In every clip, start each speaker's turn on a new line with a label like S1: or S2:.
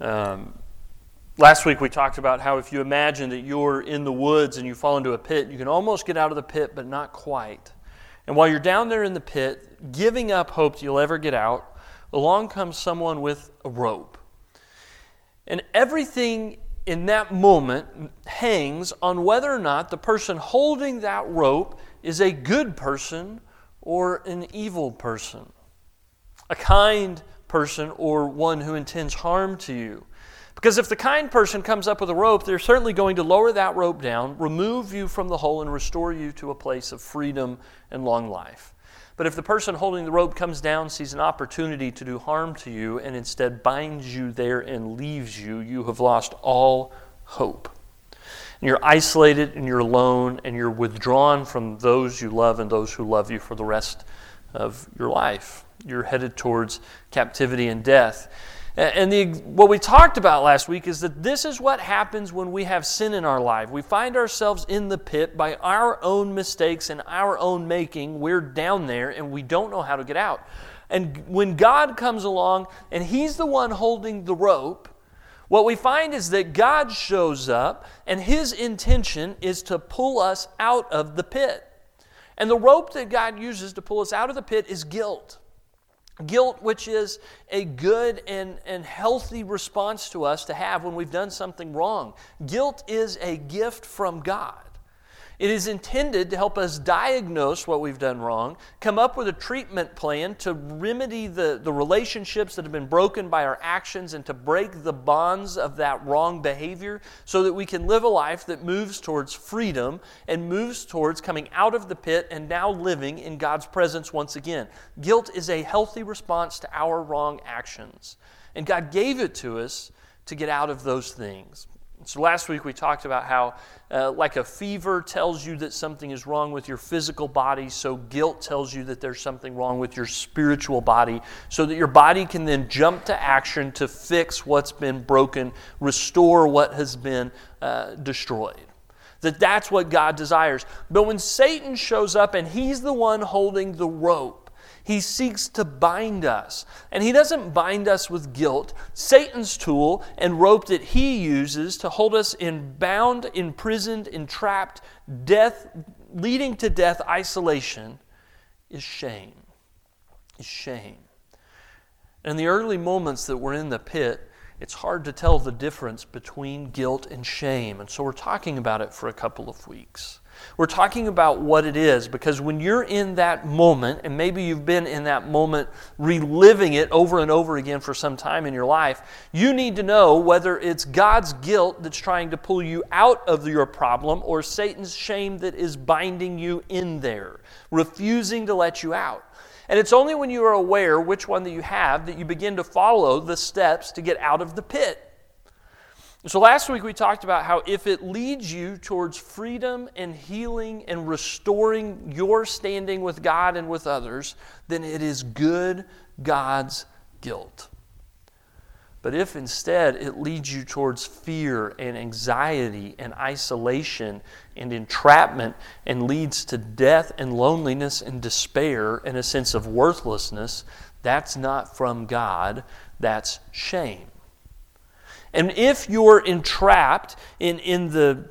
S1: Um, last week we talked about how if you imagine that you're in the woods and you fall into a pit, you can almost get out of the pit, but not quite. And while you're down there in the pit, giving up hope that you'll ever get out, along comes someone with a rope. And everything in that moment hangs on whether or not the person holding that rope is a good person or an evil person, a kind person or one who intends harm to you. Because if the kind person comes up with a rope, they're certainly going to lower that rope down, remove you from the hole, and restore you to a place of freedom and long life. But if the person holding the rope comes down, sees an opportunity to do harm to you, and instead binds you there and leaves you, you have lost all hope. And you're isolated and you're alone and you're withdrawn from those you love and those who love you for the rest of your life. You're headed towards captivity and death. And the, what we talked about last week is that this is what happens when we have sin in our life. We find ourselves in the pit by our own mistakes and our own making. We're down there and we don't know how to get out. And when God comes along and He's the one holding the rope, what we find is that God shows up and His intention is to pull us out of the pit. And the rope that God uses to pull us out of the pit is guilt. Guilt, which is a good and, and healthy response to us to have when we've done something wrong. Guilt is a gift from God. It is intended to help us diagnose what we've done wrong, come up with a treatment plan to remedy the, the relationships that have been broken by our actions, and to break the bonds of that wrong behavior so that we can live a life that moves towards freedom and moves towards coming out of the pit and now living in God's presence once again. Guilt is a healthy response to our wrong actions, and God gave it to us to get out of those things. So last week we talked about how, uh, like a fever tells you that something is wrong with your physical body, so guilt tells you that there's something wrong with your spiritual body, so that your body can then jump to action to fix what's been broken, restore what has been uh, destroyed. That that's what God desires. But when Satan shows up and he's the one holding the rope, he seeks to bind us. And he doesn't bind us with guilt. Satan's tool and rope that he uses to hold us in bound, imprisoned, entrapped, death, leading to death, isolation, is shame. Is shame. In the early moments that we're in the pit, it's hard to tell the difference between guilt and shame. And so we're talking about it for a couple of weeks. We're talking about what it is because when you're in that moment, and maybe you've been in that moment reliving it over and over again for some time in your life, you need to know whether it's God's guilt that's trying to pull you out of your problem or Satan's shame that is binding you in there, refusing to let you out. And it's only when you are aware which one that you have that you begin to follow the steps to get out of the pit. So last week we talked about how if it leads you towards freedom and healing and restoring your standing with God and with others, then it is good God's guilt. But if instead it leads you towards fear and anxiety and isolation and entrapment and leads to death and loneliness and despair and a sense of worthlessness, that's not from God, that's shame. And if you're entrapped in, in the,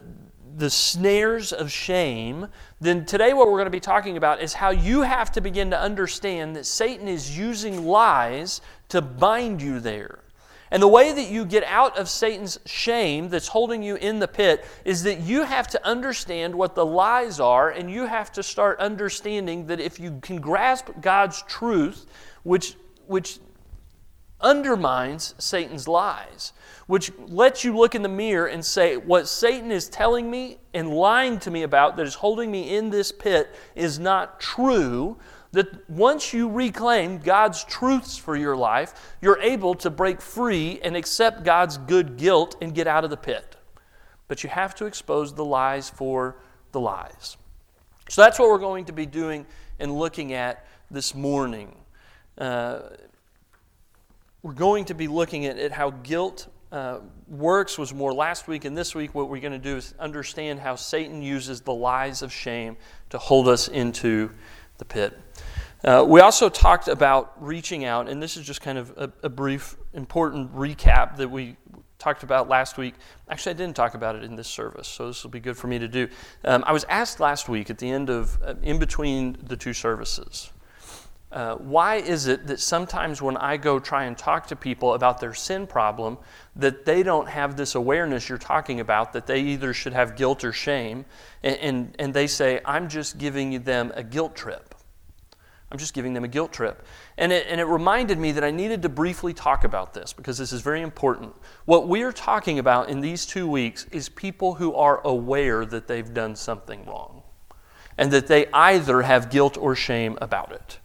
S1: the snares of shame, then today what we're going to be talking about is how you have to begin to understand that Satan is using lies to bind you there. And the way that you get out of Satan's shame that's holding you in the pit is that you have to understand what the lies are, and you have to start understanding that if you can grasp God's truth, which, which undermines Satan's lies, which lets you look in the mirror and say, What Satan is telling me and lying to me about that is holding me in this pit is not true. That once you reclaim God's truths for your life, you're able to break free and accept God's good guilt and get out of the pit. But you have to expose the lies for the lies. So that's what we're going to be doing and looking at this morning. Uh, we're going to be looking at, at how guilt uh, works was more last week, and this week, what we're going to do is understand how Satan uses the lies of shame to hold us into the pit. Uh, we also talked about reaching out, and this is just kind of a, a, brief, important recap that we talked about last week. Actually, I didn't talk about it in this service, so this will be good for me to do. Um, I was asked last week at the end of, uh, in between the two services, uh, why is it that sometimes when I go try and talk to people about their sin problem, that they don't have this awareness you're talking about, that they either should have guilt or shame, and, and, and they say, I'm just giving them a guilt trip. I'm just giving them a guilt trip. And it, and it reminded me that I needed to briefly talk about this because this is very important. What we're talking about in these two weeks is people who are aware that they've done something wrong and that they either have guilt or shame about it.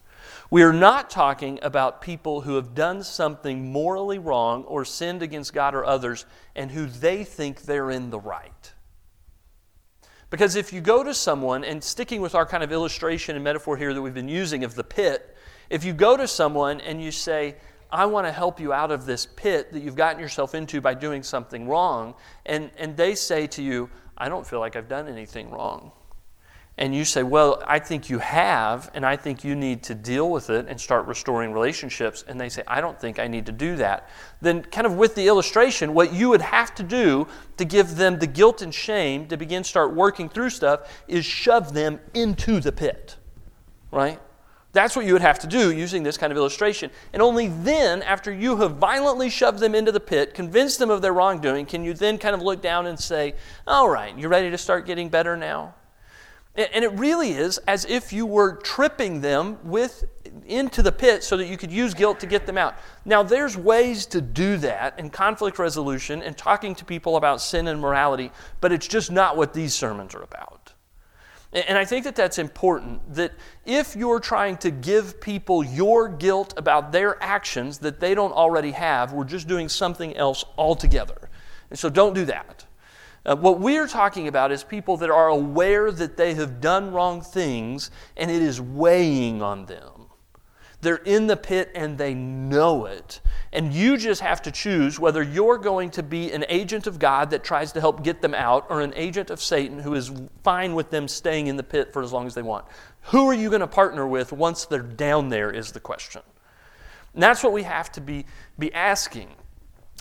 S1: We are not talking about people who have done something morally wrong or sinned against God or others and who they think they're in the right. Because if you go to someone, and sticking with our kind of illustration and metaphor here that we've been using of the pit, if you go to someone and you say, I want to help you out of this pit that you've gotten yourself into by doing something wrong, and, and they say to you, I don't feel like I've done anything wrong and you say, Well, I think you have, and I think you need to deal with it and start restoring relationships, and they say, I don't think I need to do that, then, kind of with the illustration, what you would have to do to give them the guilt and shame to begin start working through stuff is shove them into the pit, right? That's what you would have to do using this kind of illustration. And only then, after you have violently shoved them into the pit, convinced them of their wrongdoing, can you then kind of look down and say, All right, you're ready to start getting better now? And it really is as if you were tripping them with into the pit so that you could use guilt to get them out. Now, there's ways to do that in conflict resolution and talking to people about sin and morality, but it's just not what these sermons are about. And I think that that's important that if you're trying to give people your guilt about their actions that they don't already have, we're just doing something else altogether. And so don't do that. Uh, what we're talking about is people that are aware that they have done wrong things and it is weighing on them. They're in the pit and they know it. And you just have to choose whether you're going to be an agent of God that tries to help get them out or an agent of Satan who is fine with them staying in the pit for as long as they want. Who are you going to partner with once they're down there is the question. And that's what we have to be, be asking.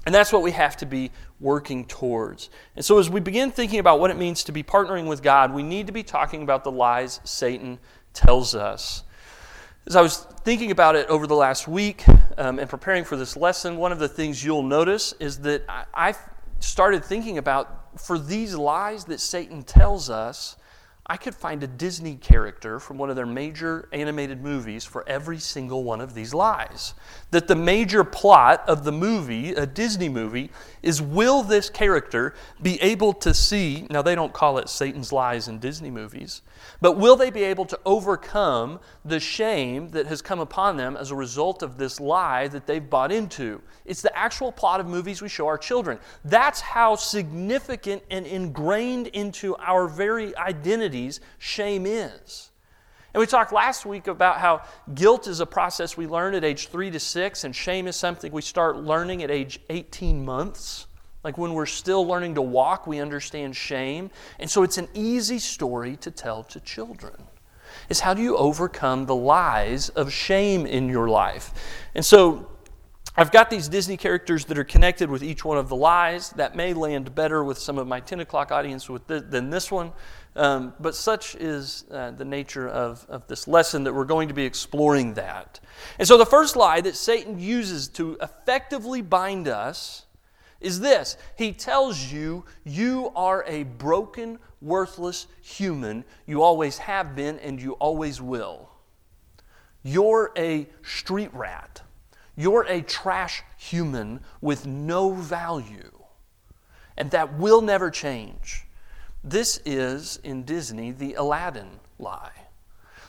S1: And that's what we have to be working towards. And so, as we begin thinking about what it means to be partnering with God, we need to be talking about the lies Satan tells us. As I was thinking about it over the last week um, and preparing for this lesson, one of the things you'll notice is that I, I started thinking about for these lies that Satan tells us, I could find a Disney character from one of their major animated movies for every single one of these lies. That the major plot of the movie, a Disney movie, is will this character be able to see, now they don't call it Satan's lies in Disney movies, but will they be able to overcome the shame that has come upon them as a result of this lie that they've bought into? It's the actual plot of movies we show our children. That's how significant and ingrained into our very identities shame is. And we talked last week about how guilt is a process we learn at age three to six, and shame is something we start learning at age 18 months. Like when we're still learning to walk, we understand shame. And so it's an easy story to tell to children. Is how do you overcome the lies of shame in your life? And so I've got these Disney characters that are connected with each one of the lies. That may land better with some of my 10 o'clock audience the, than this one. Um, but such is uh, the nature of, of this lesson that we're going to be exploring that. And so the first lie that Satan uses to effectively bind us is this He tells you you are a broken, worthless human. You always have been and you always will. You're a street rat. You're a trash human with no value. And that will never change. This is, in Disney, the Aladdin lie.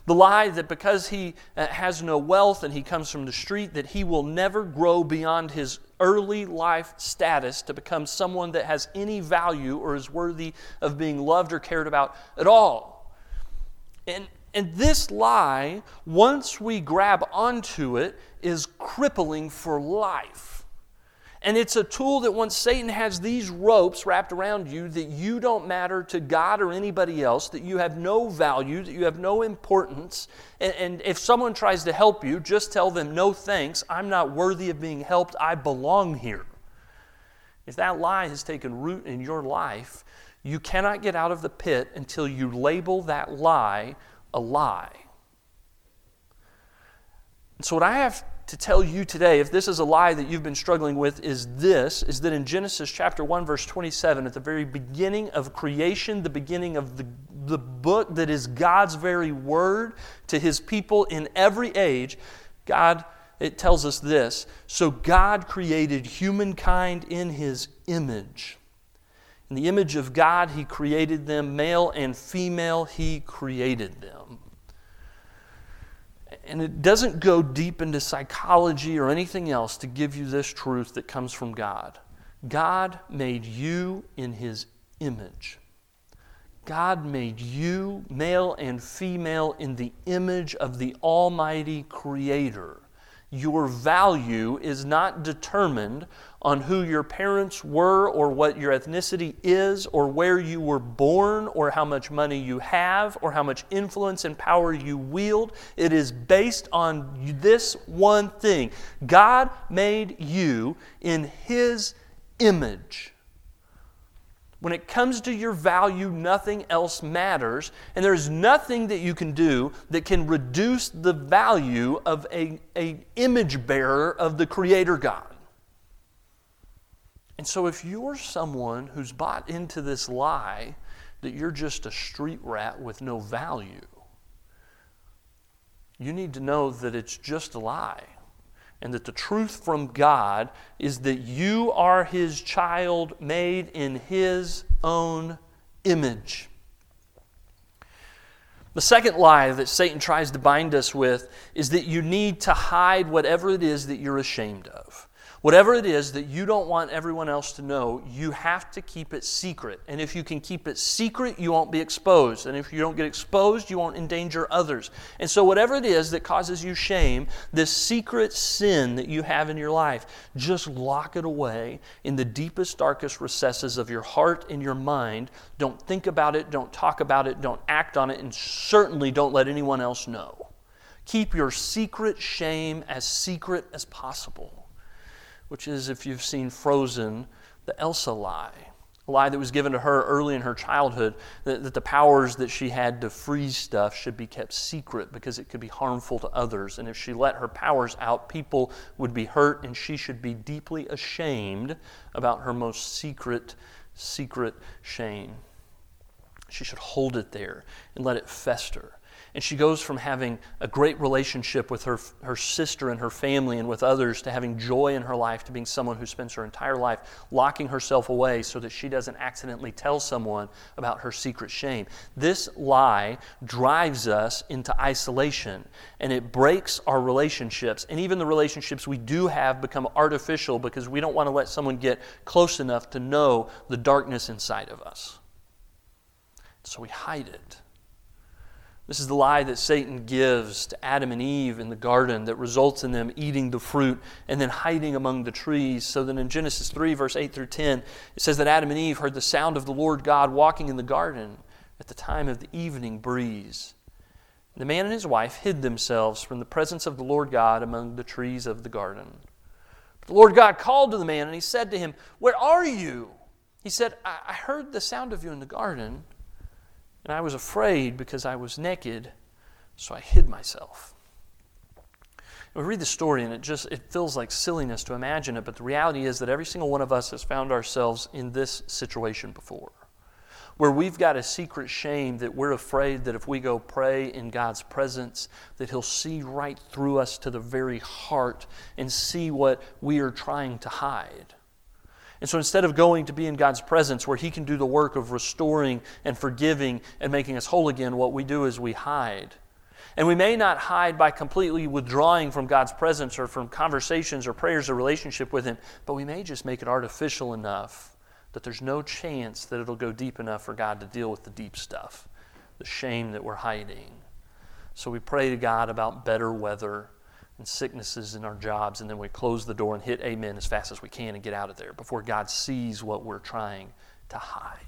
S1: The lie that because he uh, has no wealth and he comes from the street, that he will never grow beyond his early life status to become someone that has any value or is worthy of being loved or cared about at all. And, and this lie, once we grab onto it, is crippling for life. And it's a tool that once Satan has these ropes wrapped around you, that you don't matter to God or anybody else, that you have no value, that you have no importance. And, and, if someone tries to help you, just tell them, no thanks, I'm not worthy of being helped, I belong here. If that lie has taken root in your life, you cannot get out of the pit until you label that lie a lie. So, what I have to tell you today, if this is a lie that you've been struggling with, is this is that in Genesis chapter 1, verse 27, at the very beginning of creation, the beginning of the, the book that is God's very word to his people in every age, God, it tells us this. So God created humankind in his image. In the image of God, he created them, male and female, he created them and it doesn't go deep into psychology or anything else to give you this truth that comes from God. God made you in His image. God made you, male and female, in the image of the Almighty Creator. Your value is not determined on who your parents were or what your ethnicity is or where you were born or how much money you have or how much influence and power you wield. It is based on this one thing God made you in His image. When it comes to your value, nothing else matters, and there's nothing that you can do that can reduce the value of a, a image bearer of the Creator God. And so, if you're someone who's bought into this lie that you're just a street rat with no value, you need to know that it's just a lie. And that the truth from God is that you are His child made in His own image. The second lie that Satan tries to bind us with is that you need to hide whatever it is that you're ashamed of. Whatever it is that you don't want everyone else to know, you have to keep it secret. And if you can keep it secret, you won't be exposed. And if you don't get exposed, you won't endanger others. And so, whatever it is that causes you shame, this secret sin that you have in your life, just lock it away in the deepest, darkest recesses of your heart and your mind. Don't think about it, don't talk about it, don't act on it, and certainly don't let anyone else know. Keep your secret shame as secret as possible which is if you've seen Frozen, the Elsa lie. A lie that was given to her early in her childhood that, that the powers that she had to freeze stuff should be kept secret because it could be harmful to others. And if she let her powers out, people would be hurt, and she should be deeply ashamed about her most secret, secret shame. She should hold it there and let it fester. And she goes from having a great relationship with her, her sister and her family and with others to having joy in her life to being someone who spends her entire life locking herself away so that she doesn't accidentally tell someone about her secret shame. This lie drives us into isolation and it breaks our relationships. And even the relationships we do have become artificial because we don't want to let someone get close enough to know the darkness inside of us. So we hide it. This is the lie that Satan gives to Adam and Eve in the garden that results in them eating the fruit and then hiding among the trees. So that in Genesis 3, verse 8 through 10, it says that Adam and Eve heard the sound of the Lord God walking in the garden at the time of the evening breeze. The man and his wife hid themselves from the presence of the Lord God among the trees of the garden. The Lord God called to the man and he said to him, Where are you? He said, I, heard the sound of you in the garden. And I was afraid because I was naked, so I hid myself. We read the story and it just it feels like silliness to imagine it, but the reality is that every single one of us has found ourselves in this situation before. Where we've got a secret shame that we're afraid that if we go pray in God's presence, that He'll see right through us to the very heart and see what we are trying to hide. And so instead of going to be in God's presence where He can do the work of restoring and forgiving and making us whole again, what we do is we hide. And we may not hide by completely withdrawing from God's presence or from conversations or prayers or relationship with Him, but we may just make it artificial enough that there's no chance that it'll go deep enough for God to deal with the deep stuff, the shame that we're hiding. So we pray to God about better weather and sicknesses in our jobs, and then we close the door and hit amen as fast as we can and get out of there before God sees what we're trying to hide.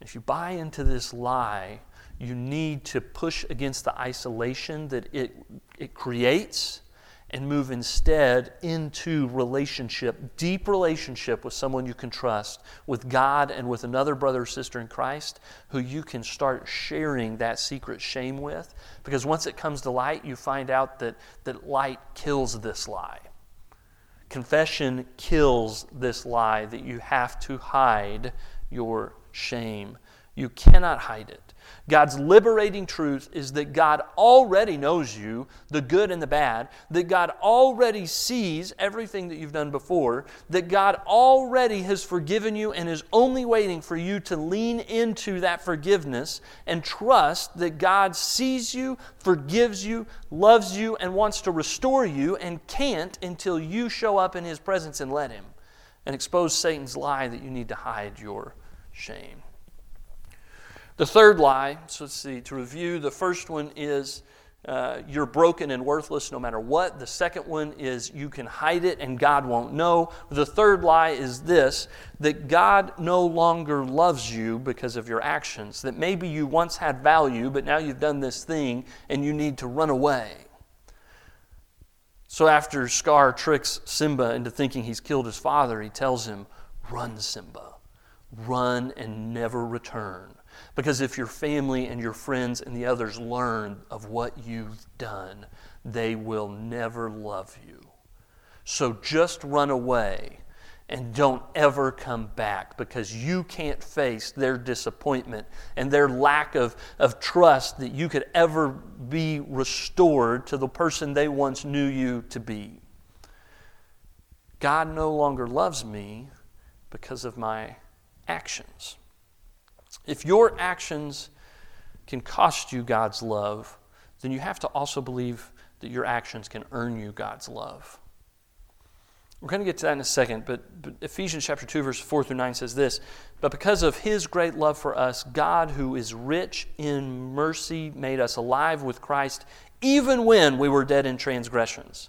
S1: If you buy into this lie, you need to push against the isolation that it, it creates and move instead into relationship, deep relationship with someone you can trust, with God and with another brother or sister in Christ who you can start sharing that secret shame with. Because once it comes to light, you find out that, that light kills this lie. Confession kills this lie that you have to hide your shame. You cannot hide it. God's liberating truth is that God already knows you, the good and the bad, that God already sees everything that you've done before, that God already has forgiven you and is only waiting for you to lean into that forgiveness and trust that God sees you, forgives you, loves you, and wants to restore you and can't until you show up in His presence and let Him and expose Satan's lie that you need to hide your shame. The third lie, so let's see, to review, the first one is uh, you're broken and worthless no matter what. The second one is you can hide it and God won't know. The third lie is this that God no longer loves you because of your actions. That maybe you once had value, but now you've done this thing and you need to run away. So after Scar tricks Simba into thinking he's killed his father, he tells him, Run, Simba. Run and never return. Because if your family and your friends and the others learn of what you've done, they will never love you. So just run away and don't ever come back because you can't face their disappointment and their lack of, of trust that you could ever be restored to the person they once knew you to be. God no longer loves me because of my actions. If your actions can cost you God's love, then you have to also believe that your actions can earn you God's love. We're going to get to that in a second, but, Ephesians chapter 2, verse 4 through 9 says this But because of his great love for us, God, who is rich in mercy, made us alive with Christ, even when we were dead in transgressions.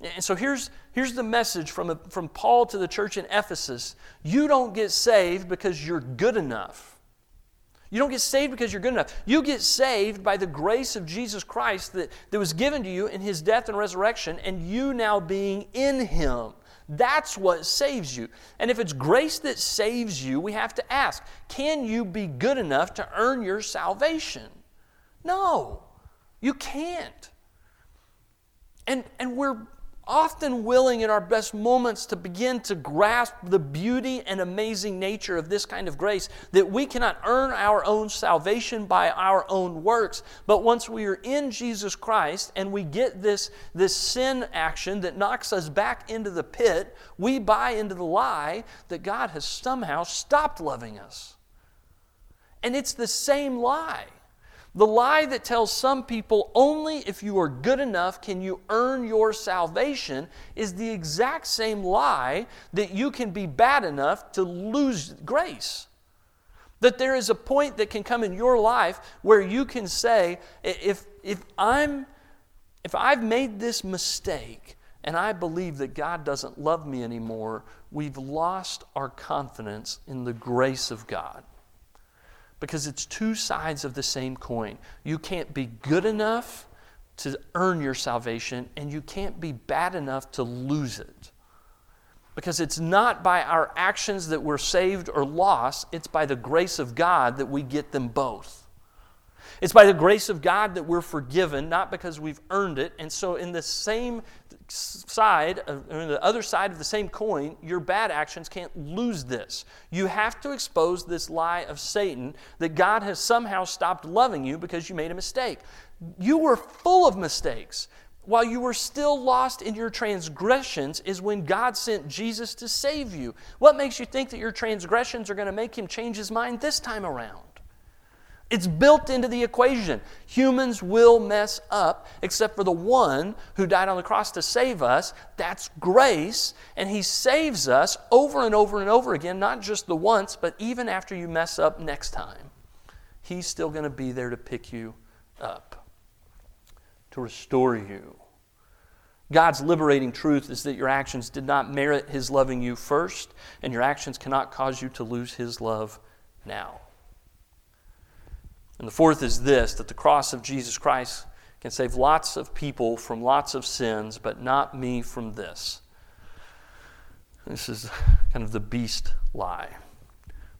S1: And so here's, here's the message from, a, from Paul to the church in Ephesus you don't get saved because you're good enough. You don't get saved because you're good enough. You get saved by the grace of Jesus Christ that, that was given to you in his death and resurrection, and you now being in him. That's what saves you. And if it's grace that saves you, we have to ask can you be good enough to earn your salvation? No, you can't. And, and we're often willing in our best moments to begin to grasp the beauty and amazing nature of this kind of grace that we cannot earn our own salvation by our own works. But once we are in jesus christ and we get this, this sin action that knocks us back into the pit we buy into the lie that god has somehow stopped loving us. And it's the same lie the lie that tells some people only if you are good enough can you earn your salvation is the exact same lie that you can be bad enough to lose grace. That there is a point that can come in your life where you can say, if, if, I'm, if I've made this mistake and I believe that God doesn't love me anymore, we've lost our confidence in the grace of God because it's two sides of the same coin. You can't be good enough to earn your salvation, and you can't be bad enough to lose it. Because it's not by our actions that we're saved or lost, it's by the grace of God that we get them both. It's by the grace of God that we're forgiven, not because we've earned it. And so, in the same side, of, the other side of the same coin, your bad actions can't lose this. You have to expose this lie of Satan that God has somehow stopped loving you because you made a mistake. You were full of mistakes. while you were still lost in your transgressions is when God sent Jesus to save you. What makes you think that your transgressions are going to make him change his mind this time around? It's built into the equation. Humans will mess up, except for the one who died on the cross to save us. That's grace, and He saves us over and over and over again, not just the once, but even after you mess up next time. He's still going to be there to pick you up, to restore you. God's liberating truth is that your actions did not merit His loving you first, and your actions cannot cause you to lose His love now. And the fourth is this that the cross of Jesus Christ can save lots of people from lots of sins, but not me from this. This is kind of the beast lie.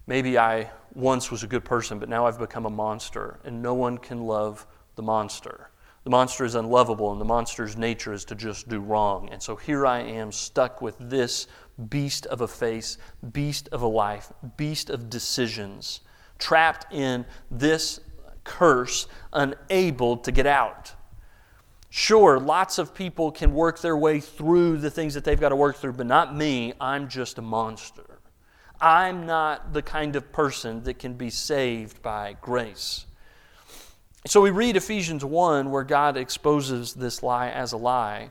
S1: Maybe I once was a good person, but now I've become a monster, and no one can love the monster. The monster is unlovable, and the monster's nature is to just do wrong. And so here I am stuck with this beast of a face, beast of a life, beast of decisions, trapped in this curse, unable to get out. Sure, lots of people can work their way through the things that they've got to work through, but not me. I'm just a monster. I'm not the kind of person that can be saved by grace. So we read Ephesians 1 where God exposes this lie as a lie.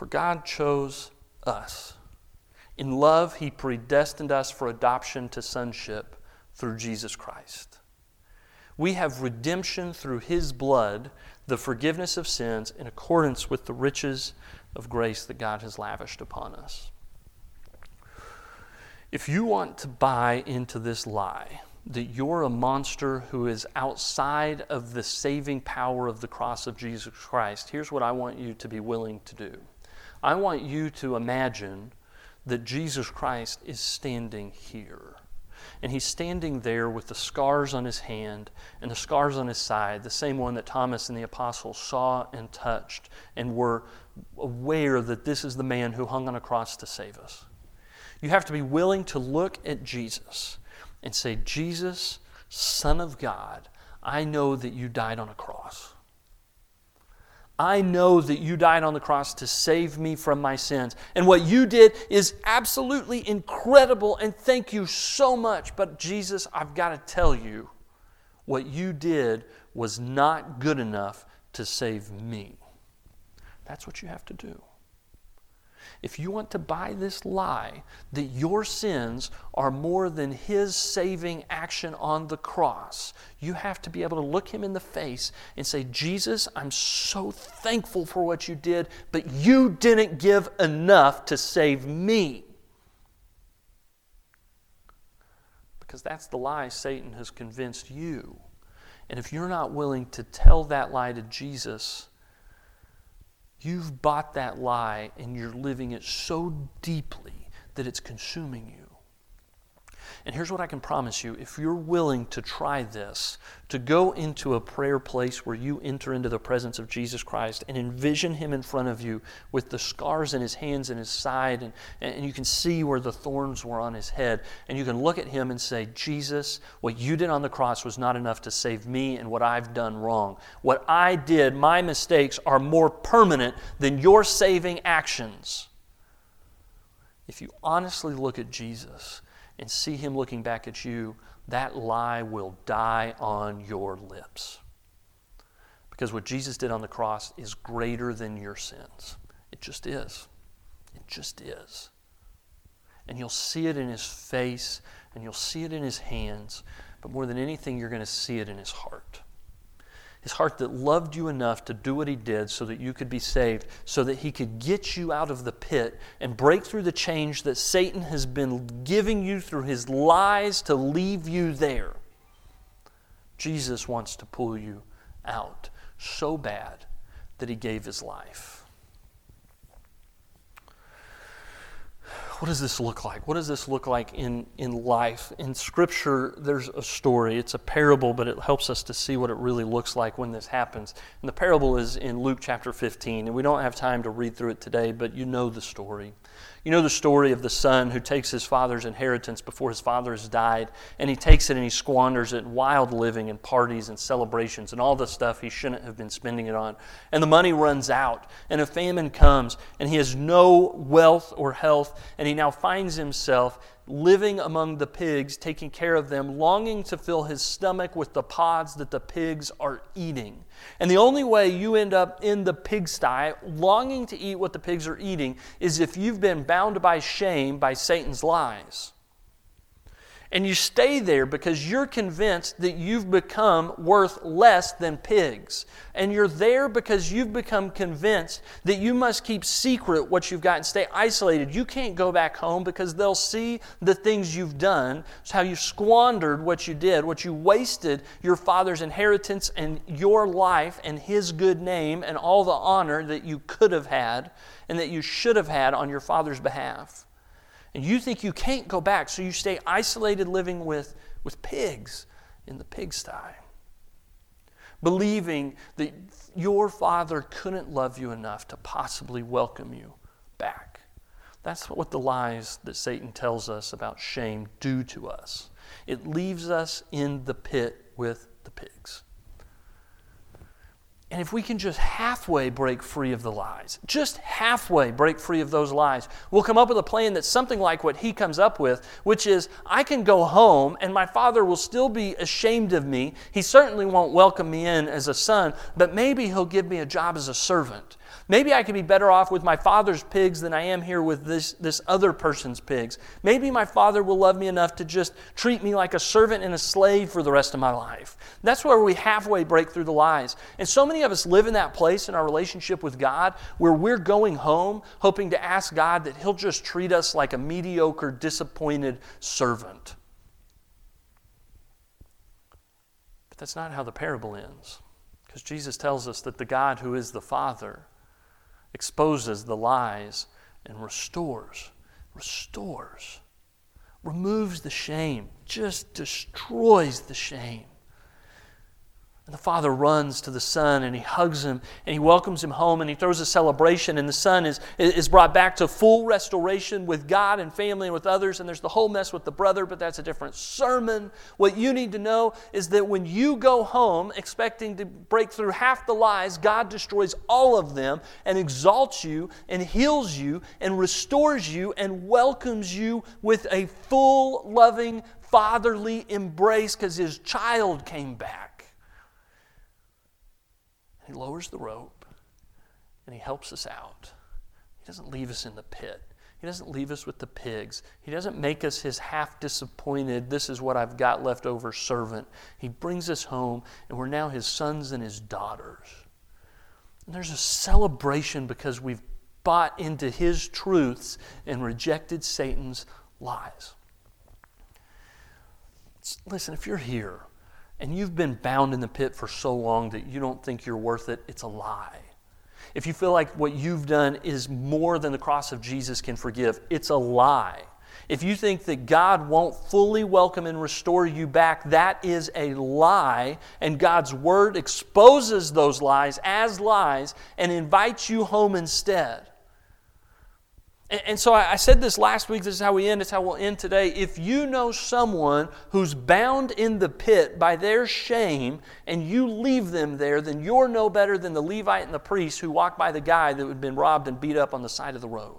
S1: For God chose us. In love, He predestined us for adoption to sonship through Jesus Christ. We have redemption through His blood, the forgiveness of sins, in accordance with the riches of grace that God has lavished upon us. If you want to buy into this lie, that you're a monster who is outside of the saving power of the cross of Jesus Christ, here's what I want you to be willing to do. I want you to imagine that Jesus Christ is standing here. And he's standing there with the scars on his hand and the scars on his side, the same one that Thomas and the apostles saw and touched and were aware that this is the man who hung on a cross to save us. You have to be willing to look at Jesus and say, Jesus, Son of God, I know that you died on a cross. I know that you died on the cross to save me from my sins. And what you did is absolutely incredible, and thank you so much. But Jesus, I've got to tell you, what you did was not good enough to save me. That's what you have to do if you want to buy this lie that your sins are more than His saving action on the cross, you have to be able to look Him in the face and say, Jesus, I'm so thankful for what you did, but you didn't give enough to save me. Because that's the lie Satan has convinced you. And if you're not willing to tell that lie to Jesus, You've bought that lie and you're living it so deeply that it's consuming you. And here's what I can promise you if you're willing to try this, to go into a prayer place where you enter into the presence of Jesus Christ and envision Him in front of you with the scars in His hands and His side, and, and you can see where the thorns were on His head, and you can look at Him and say, Jesus, what you did on the cross was not enough to save me and what I've done wrong. What I did, my mistakes, are more permanent than your saving actions. If you honestly look at Jesus, and see Him looking back at you, that lie will die on your lips Because what Jesus did on the cross is greater than your sins. It just is. It just is. And you'll see it in his face and you'll see it in his hands, but more than anything, you're going to see it in his heart. His heart that loved you enough to do what he did so that you could be saved, so that he could get you out of the pit and break through the change that Satan has been giving you through his lies to leave you there. Jesus wants to pull you out so bad that he gave his life. What does this look like? What does this look like in, in life? In Scripture, there's a story. It's a parable, but it helps us to see what it really looks like when this happens. And the parable is in Luke chapter 15, and we don't have time to read through it today, but you know the story. You know the story of the son who takes his father's inheritance before his father has died, and he takes it and he squanders it in wild living and parties and celebrations and all the stuff he shouldn't have been spending it on. And the money runs out, and a famine comes, and he has no wealth or health, and he now finds himself living among the pigs, taking care of them, longing to fill his stomach with the pods that the pigs are eating. And the only way you end up in the pigsty, longing to eat what the pigs are eating, is if you've been bound by shame by Satan's lies. And you stay there because you're convinced that you've become worth less than pigs. And you're there because you've become convinced that you must keep secret what you've got and stay isolated. You can't go back home because they'll see the things you've done, how you squandered what you did, what you wasted your father's inheritance and your life and his good name and all the honor that you could have had and that you should have had on your father's behalf. And you think you can't go back, so you stay isolated living with, with pigs in the pigsty. Believing that your father couldn't love you enough to possibly welcome you back. That's what the lies that Satan tells us about shame do to us. It leaves us in the pit with the pigs. And if we can just halfway break free of the lies, just halfway break free of those lies, we'll come up with a plan that's something like what he comes up with, which is I can go home and my father will still be ashamed of me. He certainly won't welcome me in as a son, but maybe he'll give me a job as a servant. Maybe I could be better off with my father's pigs than I am here with this, this other person's pigs. Maybe my father will love me enough to just treat me like a servant and a slave for the rest of my life. That's where we halfway break through the lies. And so many of us live in that place in our relationship with God where we're going home hoping to ask God that He'll just treat us like a mediocre, disappointed servant. But that's not how the parable ends. Because Jesus tells us that the God who is the Father exposes the lies, and restores. Restores. Removes the shame, just destroys the shame. And the father runs to the son and he hugs him and he welcomes him home and he throws a celebration. And the son is, is brought back to full restoration with God and family and with others. And there's the whole mess with the brother, but that's a different sermon. What you need to know is that when you go home expecting to break through half the lies, God destroys all of them and exalts you and heals you and restores you and welcomes you with a full, loving, fatherly embrace because his child came back. He lowers the rope and He helps us out. He doesn't leave us in the pit. He doesn't leave us with the pigs. He doesn't make us his half disappointed, this is what I've got left over servant. He brings us home, and we're now his sons and his daughters. And there's a celebration because we've bought into his truths and rejected Satan's lies. Listen, if you're here and you've been bound in the pit for so long that you don't think you're worth it, it's a lie. If you feel like what you've done is more than the cross of Jesus can forgive, it's a lie. If you think that God won't fully welcome and restore you back, that is a lie. And God's Word exposes those lies as lies and invites you home instead. And, and so I, I said this last week. This is how we end. It's how we'll end today. If you know someone who's bound in the pit by their shame and you leave them there, then you're no better than the Levite and the priest who walked by the guy that had been robbed and beat up on the side of the road.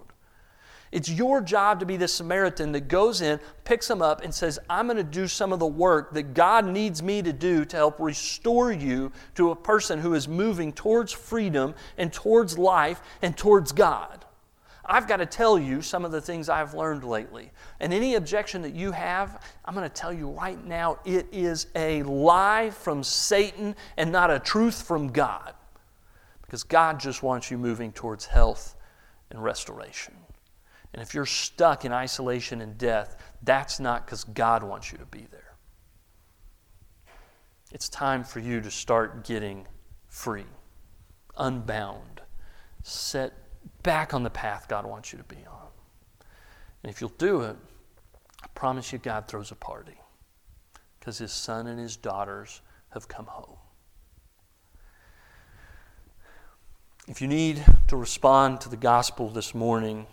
S1: It's your job to be the Samaritan that goes in, picks them up, and says, I'm going to do some of the work that God needs me to do to help restore you to a person who is moving towards freedom and towards life and towards God. I've got to tell you some of the things I've learned lately. And any objection that you have, I'm going to tell you right now it is a lie from Satan and not a truth from God. Because God just wants you moving towards health and restoration. And if you're stuck in isolation and death, that's not because God wants you to be there. It's time for you to start getting free, unbound, set back on the path God wants you to be on. And if you'll do it, I promise you God throws a party because his son and his daughters have come home. If you need to respond to the gospel this morning,